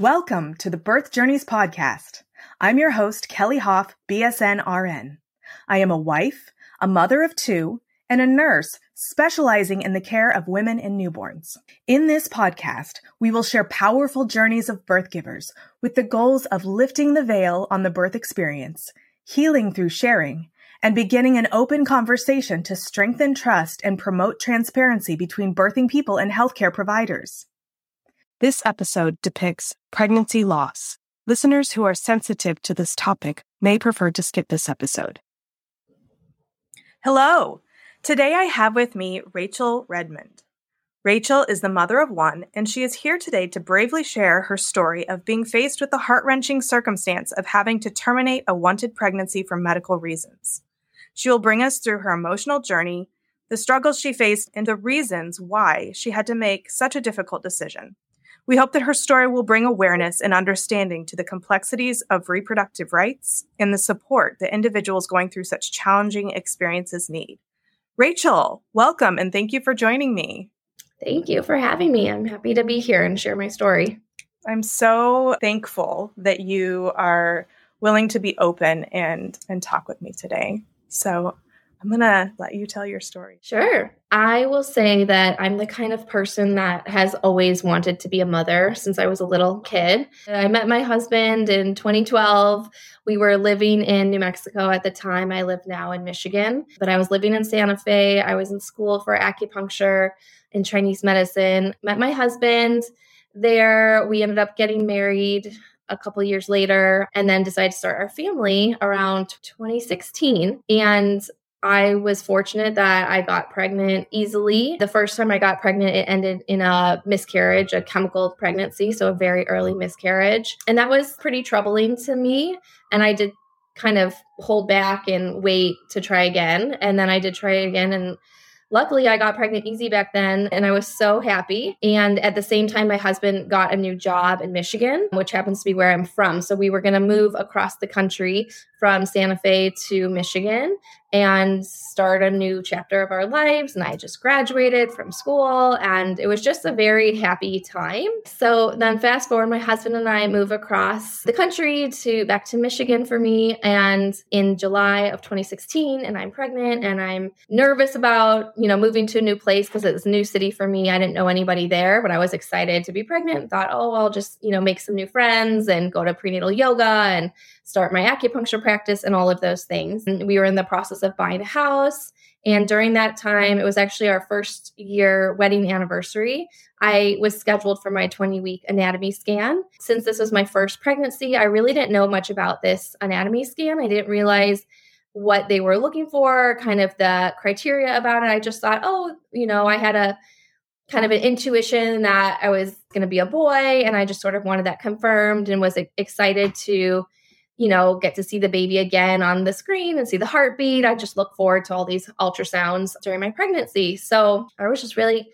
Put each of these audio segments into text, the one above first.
Welcome to the Birth Journeys podcast. I'm your host, Kelly Hof, BSN RN. I am a wife, a mother of two, and a nurse specializing in the care of women and newborns. In this podcast, we will share powerful journeys of birth givers with the goals of lifting the veil on the birth experience, healing through sharing, and beginning an open conversation to strengthen trust and promote transparency between birthing people and healthcare providers. This episode depicts pregnancy loss. Listeners who are sensitive to this topic may prefer to skip this episode. Hello. Today I have with me Rachel Redmond. Rachel is the mother of one, and she is here today to bravely share her story of being faced with the heart wrenching circumstance of having to terminate a wanted pregnancy for medical reasons. She will bring us through her emotional journey, the struggles she faced, and the reasons why she had to make such a difficult decision. We hope that her story will bring awareness and understanding to the complexities of reproductive rights and the support that individuals going through such challenging experiences need. Rachel, welcome and thank you for joining me. Thank you for having me. I'm happy to be here and share my story. I'm so thankful that you are willing to be open and and talk with me today. So, I'm going to let you tell your story. Sure. I will say that I'm the kind of person that has always wanted to be a mother since I was a little kid. I met my husband in 2012. We were living in New Mexico at the time. I live now in Michigan, but I was living in Santa Fe. I was in school for acupuncture and Chinese medicine. Met my husband there. We ended up getting married a couple years later and then decided to start our family around 2016 and I was fortunate that I got pregnant easily. The first time I got pregnant, it ended in a miscarriage, a chemical pregnancy, so a very early miscarriage. And that was pretty troubling to me. And I did kind of hold back and wait to try again. And then I did try again and Luckily, I got pregnant easy back then and I was so happy. And at the same time, my husband got a new job in Michigan, which happens to be where I'm from. So we were going to move across the country from Santa Fe to Michigan and start a new chapter of our lives. And I just graduated from school and it was just a very happy time. So then fast forward, my husband and I move across the country to back to Michigan for me. And in July of 2016, and I'm pregnant and I'm nervous about, you know, moving to a new place because it's a new city for me. I didn't know anybody there, but I was excited to be pregnant and thought, oh, I'll just, you know, make some new friends and go to prenatal yoga and start my acupuncture practice and all of those things. And we were in the process of buying a house. And during that time, it was actually our first year wedding anniversary. I was scheduled for my 20 week anatomy scan. Since this was my first pregnancy, I really didn't know much about this anatomy scan. I didn't realize what they were looking for, kind of the criteria about it. I just thought, oh, you know, I had a kind of an intuition that I was going to be a boy. And I just sort of wanted that confirmed and was excited to you know, get to see the baby again on the screen and see the heartbeat. I just look forward to all these ultrasounds during my pregnancy. So I was just really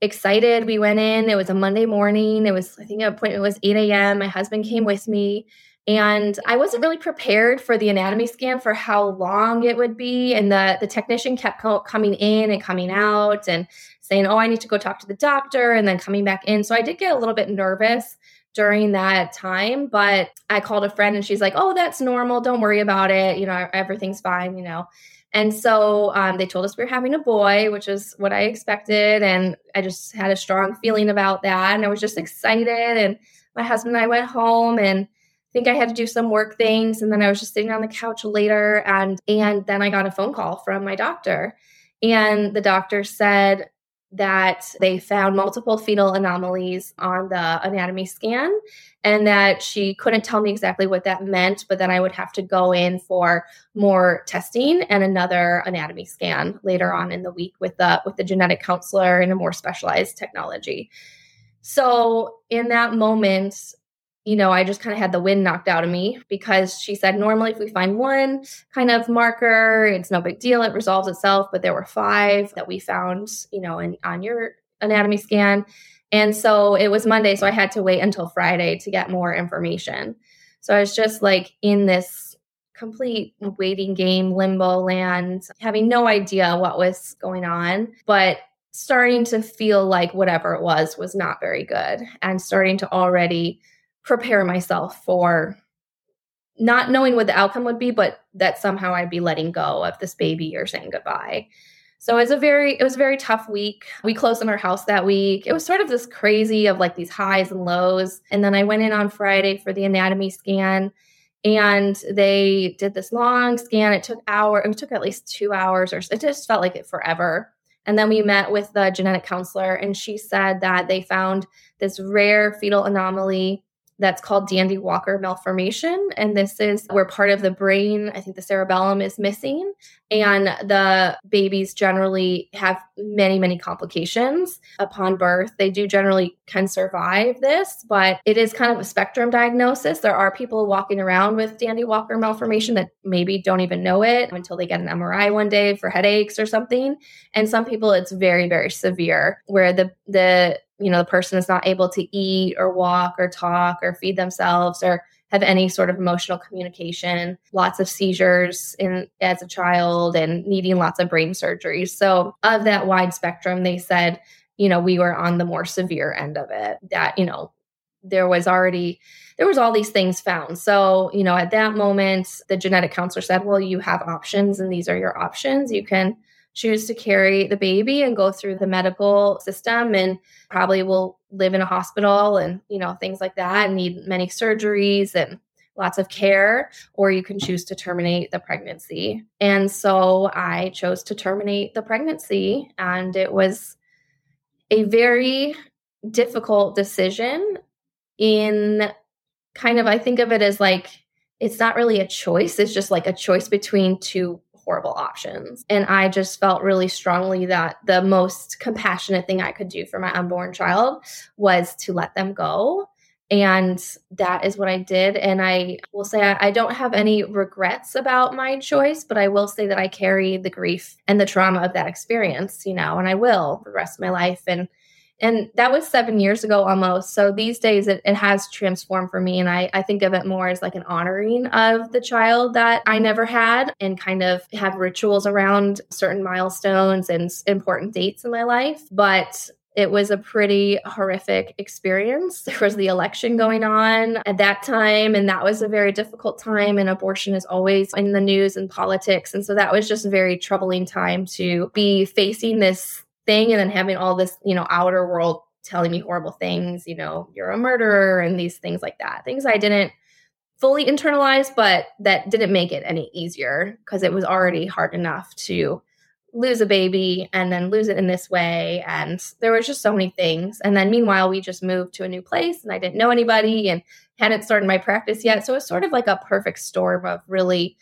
excited. We went in. It was a Monday morning. It was, I think, an appointment was 8 a.m. My husband came with me. And I wasn't really prepared for the anatomy scan for how long it would be. And the, the technician kept co- coming in and coming out and saying, Oh, I need to go talk to the doctor, and then coming back in. So I did get a little bit nervous during that time. But I called a friend and she's like, oh, that's normal. Don't worry about it. You know, everything's fine, you know. And so um, they told us we were having a boy, which is what I expected. And I just had a strong feeling about that. And I was just excited. And my husband and I went home and I think I had to do some work things. And then I was just sitting on the couch later. And, and then I got a phone call from my doctor. And the doctor said, that they found multiple fetal anomalies on the anatomy scan and that she couldn't tell me exactly what that meant but then i would have to go in for more testing and another anatomy scan later on in the week with the with the genetic counselor and a more specialized technology. So in that moment you know, I just kind of had the wind knocked out of me because she said normally if we find one kind of marker, it's no big deal, it resolves itself. But there were five that we found, you know, in, on your anatomy scan. And so it was Monday, so I had to wait until Friday to get more information. So I was just like in this complete waiting game, limbo land, having no idea what was going on, but starting to feel like whatever it was was not very good and starting to already prepare myself for not knowing what the outcome would be, but that somehow I'd be letting go of this baby or saying goodbye. So it was a very it was a very tough week. We closed on our house that week. It was sort of this crazy of like these highs and lows. And then I went in on Friday for the anatomy scan and they did this long scan. It took hour. It took at least two hours, or it just felt like it forever. And then we met with the genetic counselor, and she said that they found this rare fetal anomaly that's called Dandy Walker malformation. And this is where part of the brain, I think the cerebellum, is missing. And the babies generally have many, many complications upon birth. They do generally can survive this, but it is kind of a spectrum diagnosis. There are people walking around with Dandy Walker malformation that maybe don't even know it until they get an MRI one day for headaches or something. And some people it's very, very severe where the the you know the person is not able to eat or walk or talk or feed themselves or have any sort of emotional communication. Lots of seizures in as a child and needing lots of brain surgeries. So of that wide spectrum they said you know we were on the more severe end of it. That you know there was already there was all these things found. So you know at that moment the genetic counselor said well you have options and these are your options. You can choose to carry the baby and go through the medical system and probably will live in a hospital and you know things like that and need many surgeries and lots of care or you can choose to terminate the pregnancy. And so i chose to terminate the pregnancy and it was a very difficult decision in kind of i think of it as like it's not really a choice it's just like a choice between two horrible options. And I just felt really strongly that the most compassionate thing I could do for my unborn child was to let them go. And that is what I did. And I will say I, I, don't have any regrets about my choice, but I will say that I carry the grief and the trauma of that experience, you know, and I will the rest of my life. And and that was seven years ago almost. So these days it, it has transformed for me. And I, I think of it more as like an honoring of the child that I never had and kind of have rituals around certain milestones and important dates in my life. But it was a pretty horrific experience. There was the election going on at that time, and that was a very difficult time. And abortion is always in the news and politics. And so that was just a very troubling time to be facing this thing and then having all this, you know, outer world telling me horrible things, you know, you're a murderer and these things like that. Things I didn't fully internalize, but that didn't make it any easier because it was already hard enough to lose a baby and then lose it in this way. And there was just so many things. And then meanwhile, we just moved to a new place and I didn't know anybody and hadn't started my practice yet. So it was sort of like a perfect storm of really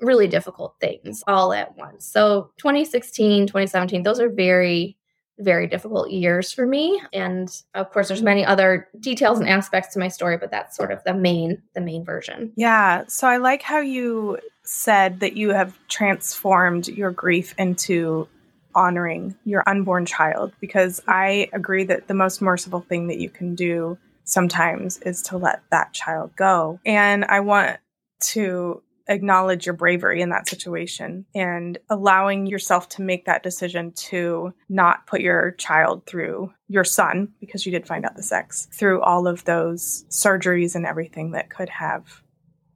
really difficult things all at once. So 2016, 2017, those are very very difficult years for me. And of course there's many other details and aspects to my story but that's sort of the main the main version. Yeah. So i like how you said that you have transformed your grief into honoring your unborn child because i agree that the most merciful thing that you can do sometimes is to let that child go. And i want to acknowledge your bravery in that situation and allowing yourself to make that decision to not put your child through your son because you did find out the sex through all of those surgeries and everything that could have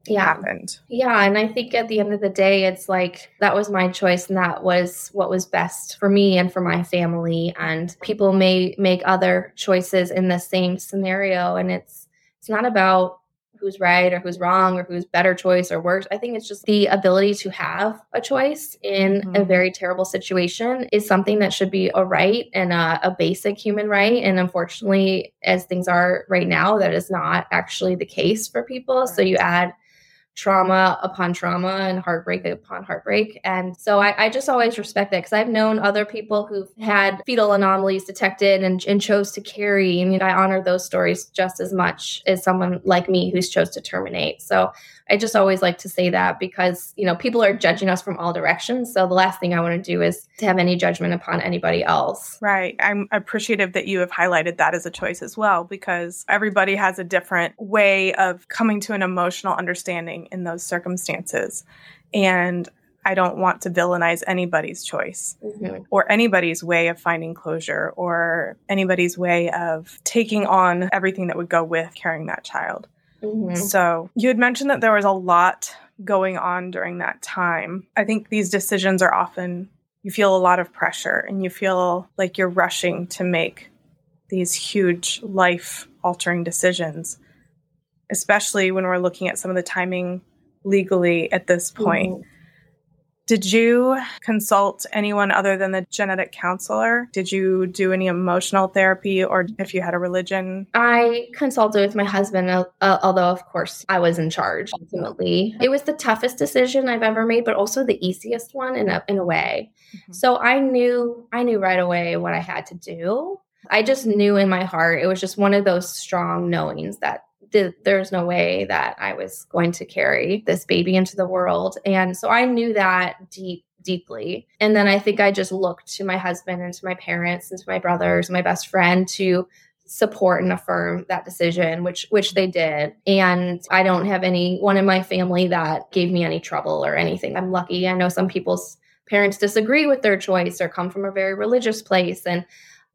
yeah. happened. Yeah. And I think at the end of the day, it's like that was my choice and that was what was best for me and for my family. And people may make other choices in the same scenario. And it's, it's not about who's right or who's wrong or who's better choice or worse. I think it's just the ability to have a choice in mm-hmm. a very terrible situation is something that should be a right and a, a, basic human right. And unfortunately, as things are right now, that is not actually the case for people. Right. So you add trauma upon trauma and heartbreak upon heartbreak. And so I, I just always respect that because I've known other people who've had fetal anomalies detected and, and chose to carry. I mean, I honor those stories just as much as someone like me who's chose to terminate. So I just always like to say that because, you know, people are judging us from all directions. So the last thing I want to do is to have any judgment upon anybody else. Right. I'm appreciative that you have highlighted that as a choice as well because everybody has a different way of coming to an emotional understanding in those circumstances. And I don't want to villainize anybody's choice mm-hmm. or anybody's way of finding closure or anybody's way of taking on everything that would go with carrying that child. Mm-hmm. So, you had mentioned that there was a lot going on during that time. I think these decisions are often, you feel a lot of pressure and you feel like you're rushing to make these huge life altering decisions, especially when we're looking at some of the timing legally at this point. Mm-hmm. Did you consult anyone other than the genetic counselor? Did you do any emotional therapy or if you had a religion? I consulted with my husband, uh, uh, although, of course, I was in charge ultimately. It was the toughest decision I've ever made, but also the easiest one in a, in a way. Mm-hmm. So I knew, I knew right away what I had to do. I just knew in my heart, it was just one of those strong knowings that there's no way that I was going to carry this baby into the world. And so I knew that deep, deeply. And then I think I just looked to my husband and to my parents and to my brothers, my best friend to support and affirm that decision which which they did and i don't have anyone in my family that gave me any trouble or anything i'm lucky i know some people's parents disagree with their choice or come from a very religious place and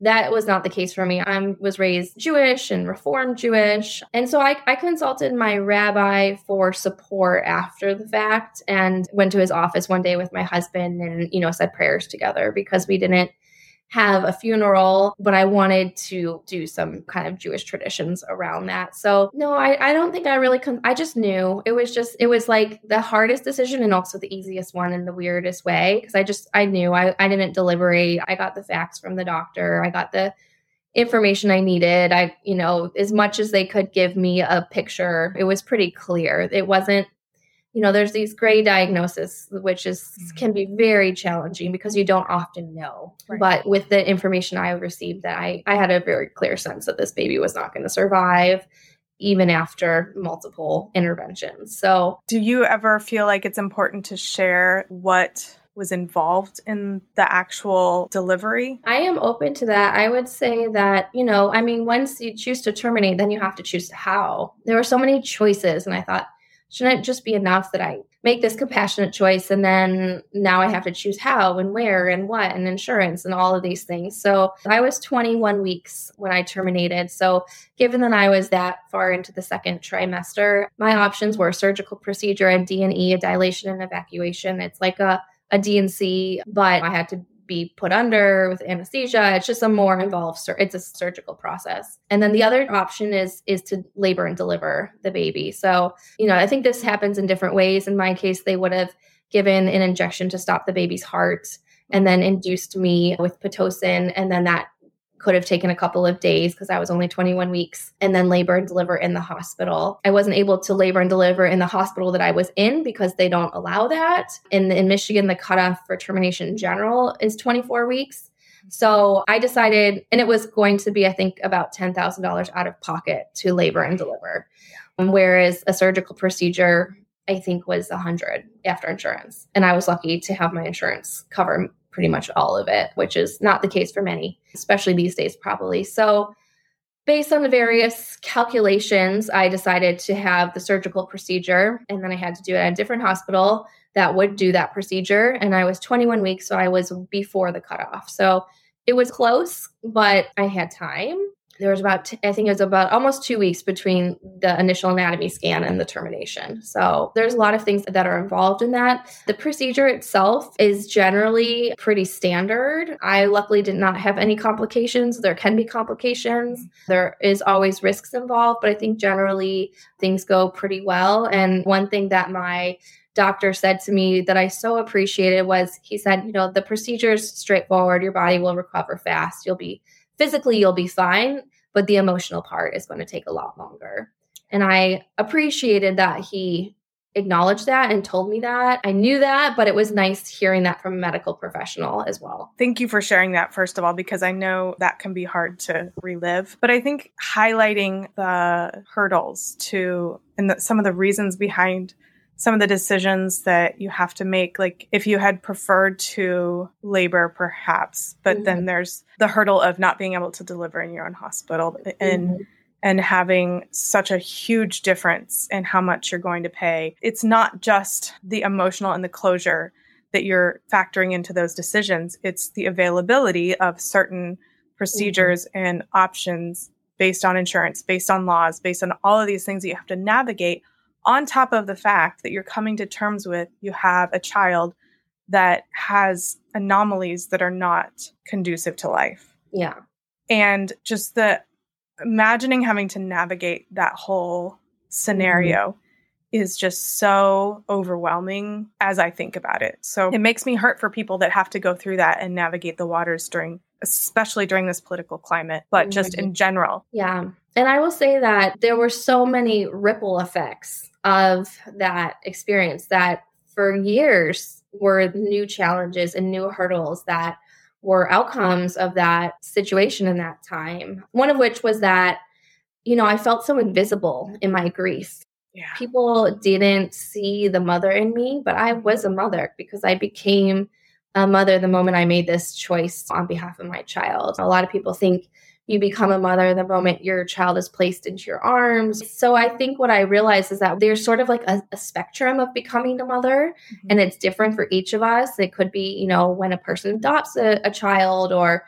that was not the case for me. I was raised Jewish and Reformed Jewish. And so I, I, consulted my rabbi for support after the fact and went to his office one day with my husband and, you know, said prayers together because we didn't have a funeral, but I wanted to do some kind of Jewish traditions around that. So, no, I, I don't think I really, con- I just knew it was just, it was like the hardest decision and also the easiest one in the weirdest way. Cause I just, I knew I, I didn't deliberate. I got the facts from the doctor. I got the information I needed. I, you know, as much as they could give me a picture, it was pretty clear. It wasn't you know there's these gray diagnosis which is mm-hmm. can be very challenging because you don't often know right. but with the information i received that i i had a very clear sense that this baby was not going to survive even after multiple interventions so do you ever feel like it's important to share what was involved in the actual delivery? I am open to that. I would say that, you know, I mean, once you choose to terminate, then you have to choose how. There were so many choices, and I thought, shouldn't it just be enough that I make this compassionate choice and then now I have to choose how and where and what and insurance and all of these things. So I was 21 weeks when I terminated. So given that I was that far into the second trimester, my options were surgical procedure and D&E, a dilation and evacuation. It's like a a D&C, but I had to be put under with anesthesia. It's just a more involved. It's a surgical process. And then the other option is is to labor and deliver the baby. So you know, I think this happens in different ways. In my case, they would have given an injection to stop the baby's heart and then induced me with pitocin and then that could have taken a couple of days because I was only 21 weeks and then labor and deliver in the hospital. I wasn't able to labor and deliver in the hospital that I was in because they don't allow that. In, in Michigan, the cutoff for termination in general is 24 weeks. So I decided, and it was going to be, I think, about $10,000 out of pocket to labor and deliver. Um, whereas a surgical procedure, I think, was 100 after insurance. And I was lucky to have my insurance cover pretty much all of it, which is not the case for many, especially these days, probably. So, based on the various calculations, I decided to have the surgical procedure, and then I had to do it at a different hospital that would do that procedure. And I was 21 weeks, so I was before the cutoff. So, it was close, but I had time there was about I think it was about almost two weeks between the initial anatomy scan and the termination. So there's a lot of things that are involved in that. The procedure itself is generally pretty standard. I luckily did not have any complications. There can be complications. There is always risks involved but i think generally things go pretty well. And one thing that my doctor said to me that I so appreciated was he said, you know, the procedure is straightforward. Your body will recover fast. You'll be physically you'll be fine, but the emotional part is going to take a lot longer. And I appreciated that he acknowledged that and told me that. I knew that, but it was nice hearing that from a medical professional as well. Thank you for sharing that, first of all, because I know that can be hard to relive. But I think highlighting the hurdles to and the, some of the reasons behind some of the decisions that you have to make like if you had preferred to labor perhaps but mm-hmm. then there's the hurdle of not being able to deliver in your own hospital and mm-hmm. and having such a huge difference in how much you're going to pay it's not just the emotional and the closure that you're factoring into those decisions. It's the availability of certain procedures mm-hmm. and options based on insurance, based on laws, based on all of these things that you have to navigate, on top of the fact that you're coming to terms with you have a child that has anomalies that are not conducive to life. Yeah. And just the imagining having to navigate that whole scenario mm-hmm. Is just so overwhelming as I think about it. So it makes me hurt for people that have to go through that and navigate the waters during especially during this political climate, but just mm-hmm. in general. Yeah. And I will say that there were so many ripple effects of that experience that for years were new challenges and new hurdles that were outcomes of that situation in that time. One of which was that, you know, I felt so invisible in my grief. Yeah. People didn't see the mother in me, but I was a mother because I became a mother the moment I made this choice on behalf of my child. A lot of people think you become a mother the moment your child is placed into your arms. So I think what I realized is that there's sort of like a, a spectrum of becoming a mother, mm-hmm. and it's different for each of us. It could be, you know, when a person adopts a, a child or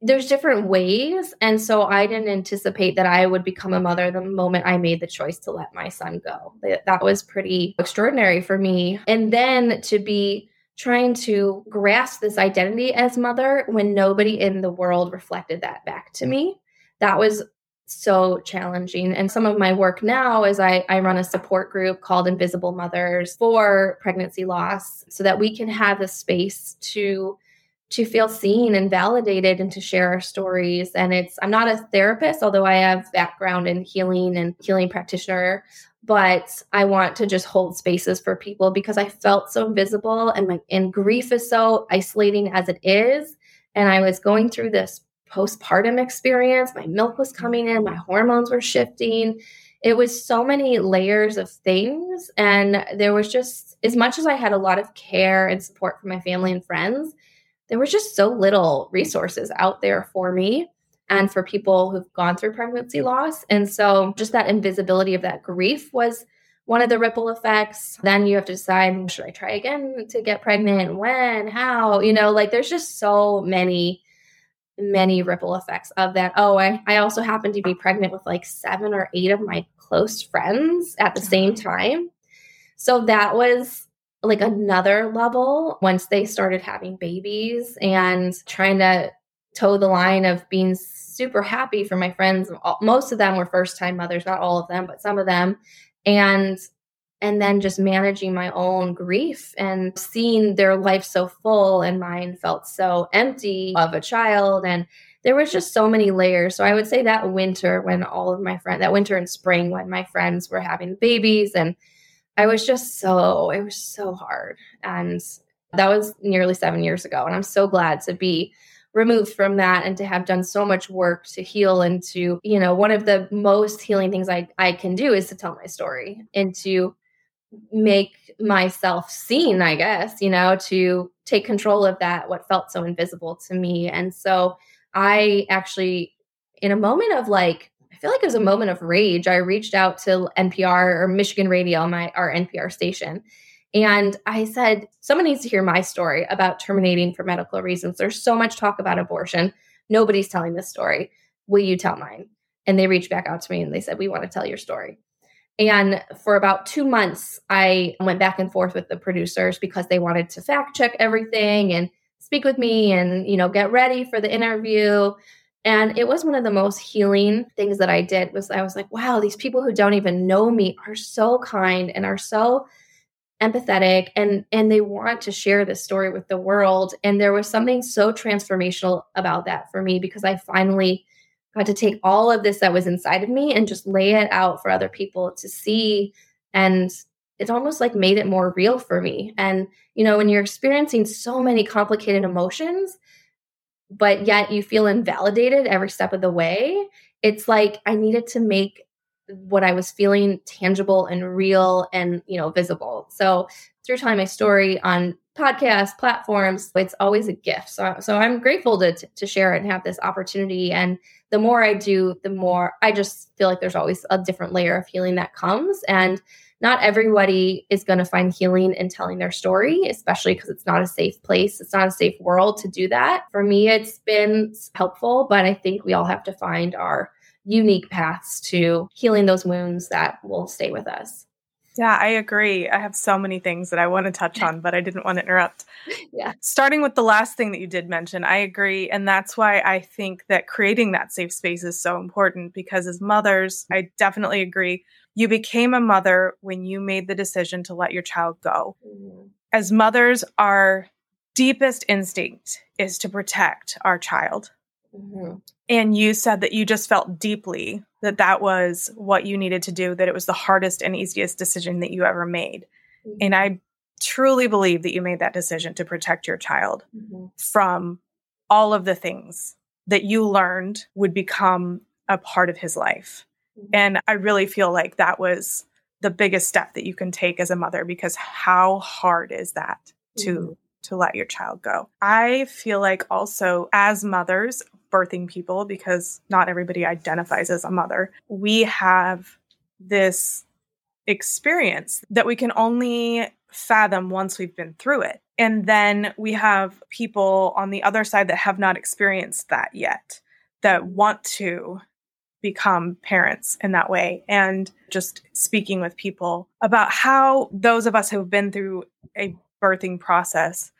there's different ways. And so I didn't anticipate that I would become a mother the moment I made the choice to let my son go. That was pretty extraordinary for me. And then to be trying to grasp this identity as mother when nobody in the world reflected that back to me. That was so challenging. And some of my work now is I, I run a support group called Invisible Mothers for pregnancy loss so that we can have the space to to feel seen and validated and to share our stories. And it's I'm not a therapist, although I have background in healing and healing practitioner but I want to just hold spaces for people because I felt so invisible and my and grief is so isolating as it is. And I was going through this postpartum experience. My milk was coming in, my hormones were shifting. It was so many layers of things. And there was just, as much as I had a lot of care and support from my family and friends, there was just so little resources out there for me and for people who've gone through pregnancy loss. And so just that invisibility of that grief was one of the ripple effects. Then you have to decide should I try again to get pregnant? When? How? You know, like there's just so many many ripple effects of that. Oh, I, I also happened to be pregnant with like seven or eight of my close friends at the same time. So that was like another level once they started having babies and trying to toe the line of being super happy for my friends. Most of them were first time mothers, not all of them, but some of them. And and then just managing my own grief and seeing their life so full and mine felt so empty of a child and there was just so many layers so i would say that winter when all of my friends that winter and spring when my friends were having babies and i was just so it was so hard and that was nearly seven years ago and i'm so glad to be removed from that and to have done so much work to heal and to you know one of the most healing things i i can do is to tell my story and to make myself seen i guess you know to take control of that what felt so invisible to me and so i actually in a moment of like feel like it was a moment of rage. I reached out to NPR or Michigan Radio, my our NPR station, and I said, someone needs to hear my story about terminating for medical reasons. There's so much talk about abortion. Nobody's telling this story. Will you tell mine? And they reached back out to me and they said, We want to tell your story. And for about two months, I went back and forth with the producers because they wanted to fact check everything and speak with me and, you know, get ready for the interview. And it was one of the most healing things that I did was I was like, wow, these people who don't even know me are so kind and are so empathetic and and they want to share this story with the world. And there was something so transformational about that for me because i finally got to take all of this that was inside of me and just lay it out for other people to see. And it's almost like made it more real for me. And you know when you're experiencing so many complicated emotions but yet you feel invalidated every step of the way it's like i needed to make what I was feeling tangible and real and, you know, visible. So through telling my story on podcasts, platforms. It's always a gift. So, so I'm grateful to, to share it and have this opportunity. And the more I do, the more I just feel like there's always a different layer of healing that comes. And not everybody is going to find healing in telling their story, especially because it's not a safe place. It's not a safe world to do that. For me, it's been helpful, but I think we all have to find our unique paths to healing those wounds that will stay with us. Yeah, I agree. I have so many things that I want to touch on, but I didn't want to interrupt. Yeah. Starting with the last thing that you did mention, I agree. And that's why I think that creating that safe space is so important because as mothers, I definitely agree. You became a mother when you made the decision to let your child go. Mm-hmm. As mothers, our deepest instinct is to protect our child. Mm-hmm. And you said that you just felt deeply that that was what you needed to do, that it was the hardest and easiest decision that you ever made. Mm-hmm. And I truly believe that you made that decision to protect your child mm-hmm. from all of the things that you learned would become a part of his life. Mm-hmm. And I really feel like that was the biggest step that you can take as a mother because how hard is that to mm-hmm. to let your child go. I feel like also as mothers, birthing people because not everybody identifies as a mother. We have this experience that we can only fathom once we've been through it. And then we have people on the other side that have not experienced that yet, that want to become parents in that way. And just speaking with people about how those of us who have been through a birthing process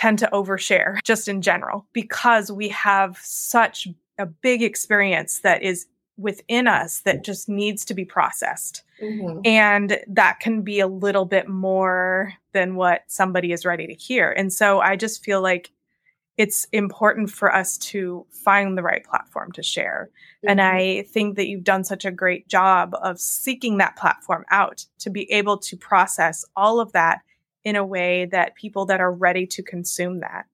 tend to overshare just in general because we have such a big experience that is within us that just needs to be processed. Mm-hmm. And that can be a little bit more than what somebody is ready to hear. And so I just feel like it's important for us to find the right platform to share. Mm-hmm. And I think that you've done such a great job of seeking that platform out to be able to process all of that in a way that people that are ready to consume that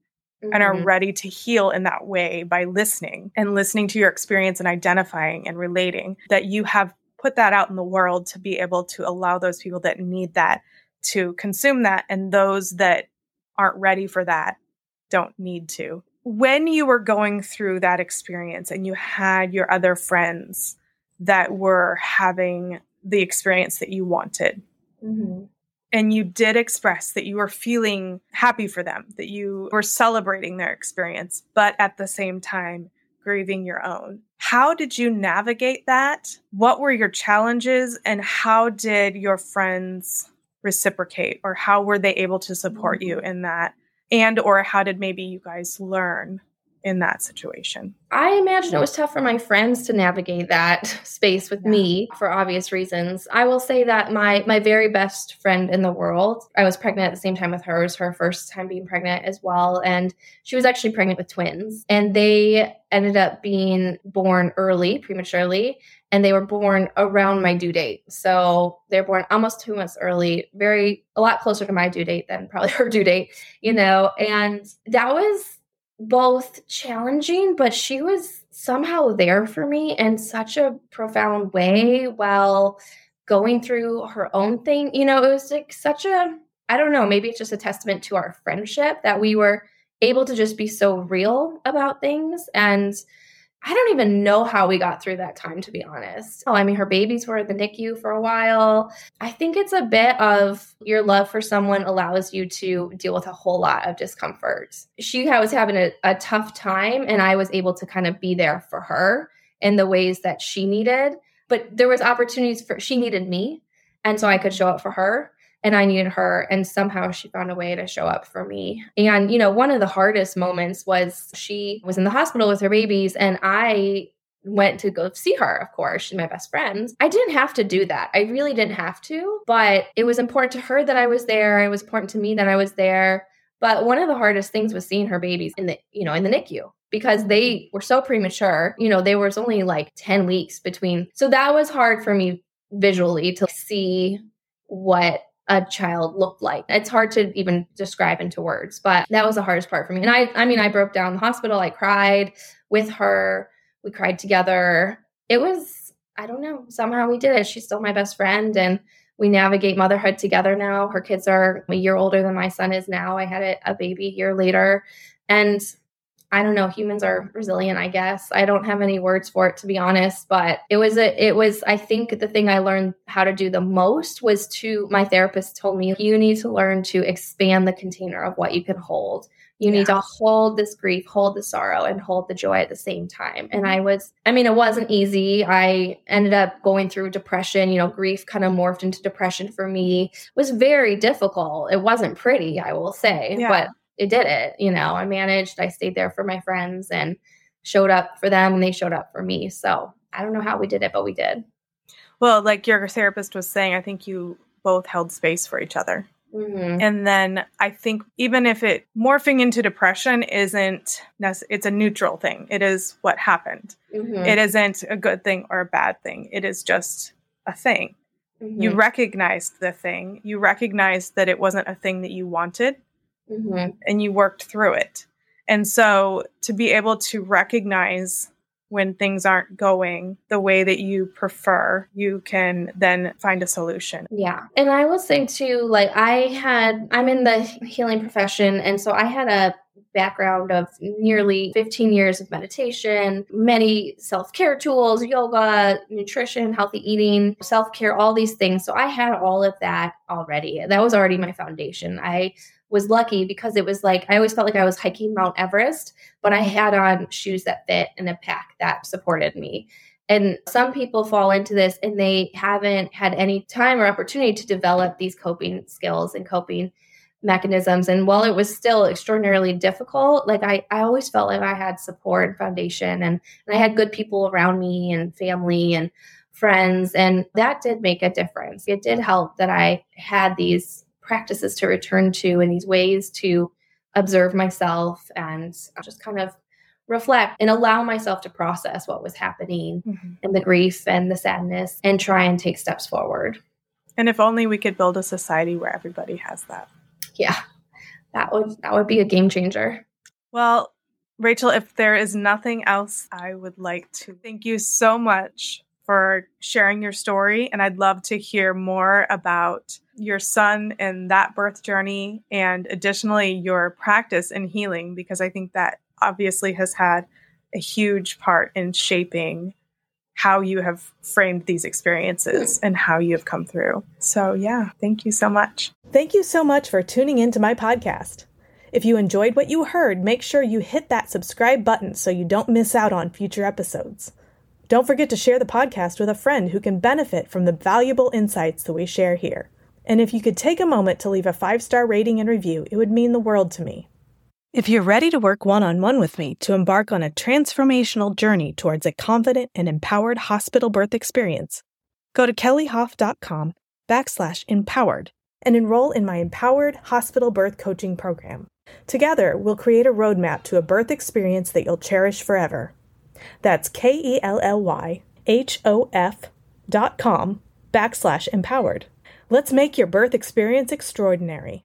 mm-hmm. and are mm-hmm. ready to heal in that way by listening and listening to your experience and identifying and relating that you have put that out in the world to be able to allow those people that need that to consume that and those that aren't ready for that don't need to. When you were going through that experience and you had your other friends that were having the experience that you wanted, mm-hmm and you did express that you were feeling happy for them, that you were celebrating their experience, but at the same time, grieving your own. How did you navigate that? What were your challenges, and how did your friends reciprocate, or how were they able to support you mm-hmm. in that? And, or how did maybe you guys learn in that situation? I imagine it was tough for my friends to navigate that space with yeah. me for obvious reasons. I will say that my my very best friend in the world, I was pregnant at the same time with her. It was her first time being pregnant as well, and she was actually pregnant with twins, and they ended up being born early, prematurely, and they were born around my due date. So they're born almost two months early, very a lot closer to my due date than probably her due date, you know. And that was both challenging, but she was somehow there for me in such a profound way while going through her own thing. You know, it was like such a, I don't know, maybe it's just a testament to our friendship that we were able to just be so real about things and I don't even know how we got through that time, to be honest. Oh, I mean, her babies were in the NICU for a while. I think it's a bit of your love for someone allows you to deal with a whole lot of discomfort. She was having a, a tough time, and I was able to kind of be there for her in the ways that she needed. But there was opportunities for she needed me, and so I could show up for her and I needed her. And somehow she found a way to show up for me. And, you know, one of the hardest moments was she was in the hospital with her babies, and I went to go see her, of course. She's my best friend. I didn't have to do that. I really didn't have to, but it was important to her that I was there. It was important to me that I was there. But one of the hardest things was seeing her babies in the, you know, in the NICU because they were so premature. You know, there was only like 10 weeks between. So that was hard for me visually to see what a child looked like. It's hard to even describe into words, but that was the hardest part for me. And I I mean I broke down in the hospital, I cried with her. We cried together. It was I don't know, somehow we did it. She's still my best friend and we navigate motherhood together now. Her kids are a year older than my son is now. I had a, a baby a year later. And I don't know, humans are resilient, I guess. I don't have any words for it to be honest, but it was a it was I think the thing I learned how to do the most was to my therapist told me you need to learn to expand the container of what you can hold. You yeah. need to hold this grief, hold the sorrow, and hold the joy at the same time. And I was, I mean, it wasn't easy. I ended up going through depression. You know, grief kind of morphed into depression for me. It was very difficult. It wasn't pretty, I will say, yeah. but it did it. You know, I managed, I stayed there for my friends and showed up for them, and they showed up for me. So I don't know how we did it, but we did. Well, like your therapist was saying, I think you both held space for each other. Mm-hmm. And then I think even if it morphing into depression isn't it's a neutral thing. It is what happened. Mm-hmm. It isn't a good thing or a bad thing. It is just a thing. Mm-hmm. You recognized the thing. You recognized that it wasn't a thing that you wanted, mm-hmm. and you worked through it. And so to be able to recognize when things aren't going the way that you prefer, you can then find a solution. Yeah. And I will say too, like I had, I'm in the healing profession. And so I had a background of nearly 15 years of meditation, many self care tools, yoga, nutrition, healthy eating, self care, all these things. So I had all of that already. That was already my foundation. I was lucky because it was like I always felt like I was hiking Mount Everest, but I had on shoes that fit and a pack that supported me. And some people fall into this and they haven't had any time or opportunity to develop these coping skills and coping mechanisms. And while it was still extraordinarily difficult, like I, I always felt like I had support and foundation and, and I had good people around me and family and friends. And that did make a difference. It did help that I had these practices to return to and these ways to observe myself and just kind of reflect and allow myself to process what was happening mm-hmm. and the grief and the sadness and try and take steps forward. And if only we could build a society where everybody has that. Yeah. That would that would be a game changer. Well, Rachel, if there is nothing else, I would like to thank you so much for sharing your story. And I'd love to hear more about your son and that birth journey, and additionally, your practice in healing, because I think that obviously has had a huge part in shaping how you have framed these experiences and how you have come through. So, yeah, thank you so much. Thank you so much for tuning into my podcast. If you enjoyed what you heard, make sure you hit that subscribe button so you don't miss out on future episodes. Don't forget to share the podcast with a friend who can benefit from the valuable insights that we share here. And if you could take a moment to leave a five star rating and review, it would mean the world to me. If you're ready to work one on one with me to embark on a transformational journey towards a confident and empowered hospital birth experience, go to kellyhof.com backslash empowered and enroll in my Empowered Hospital Birth Coaching Program. Together, we'll create a roadmap to a birth experience that you'll cherish forever. That's K E L L Y H O F dot com backslash empowered. Let's make your birth experience extraordinary.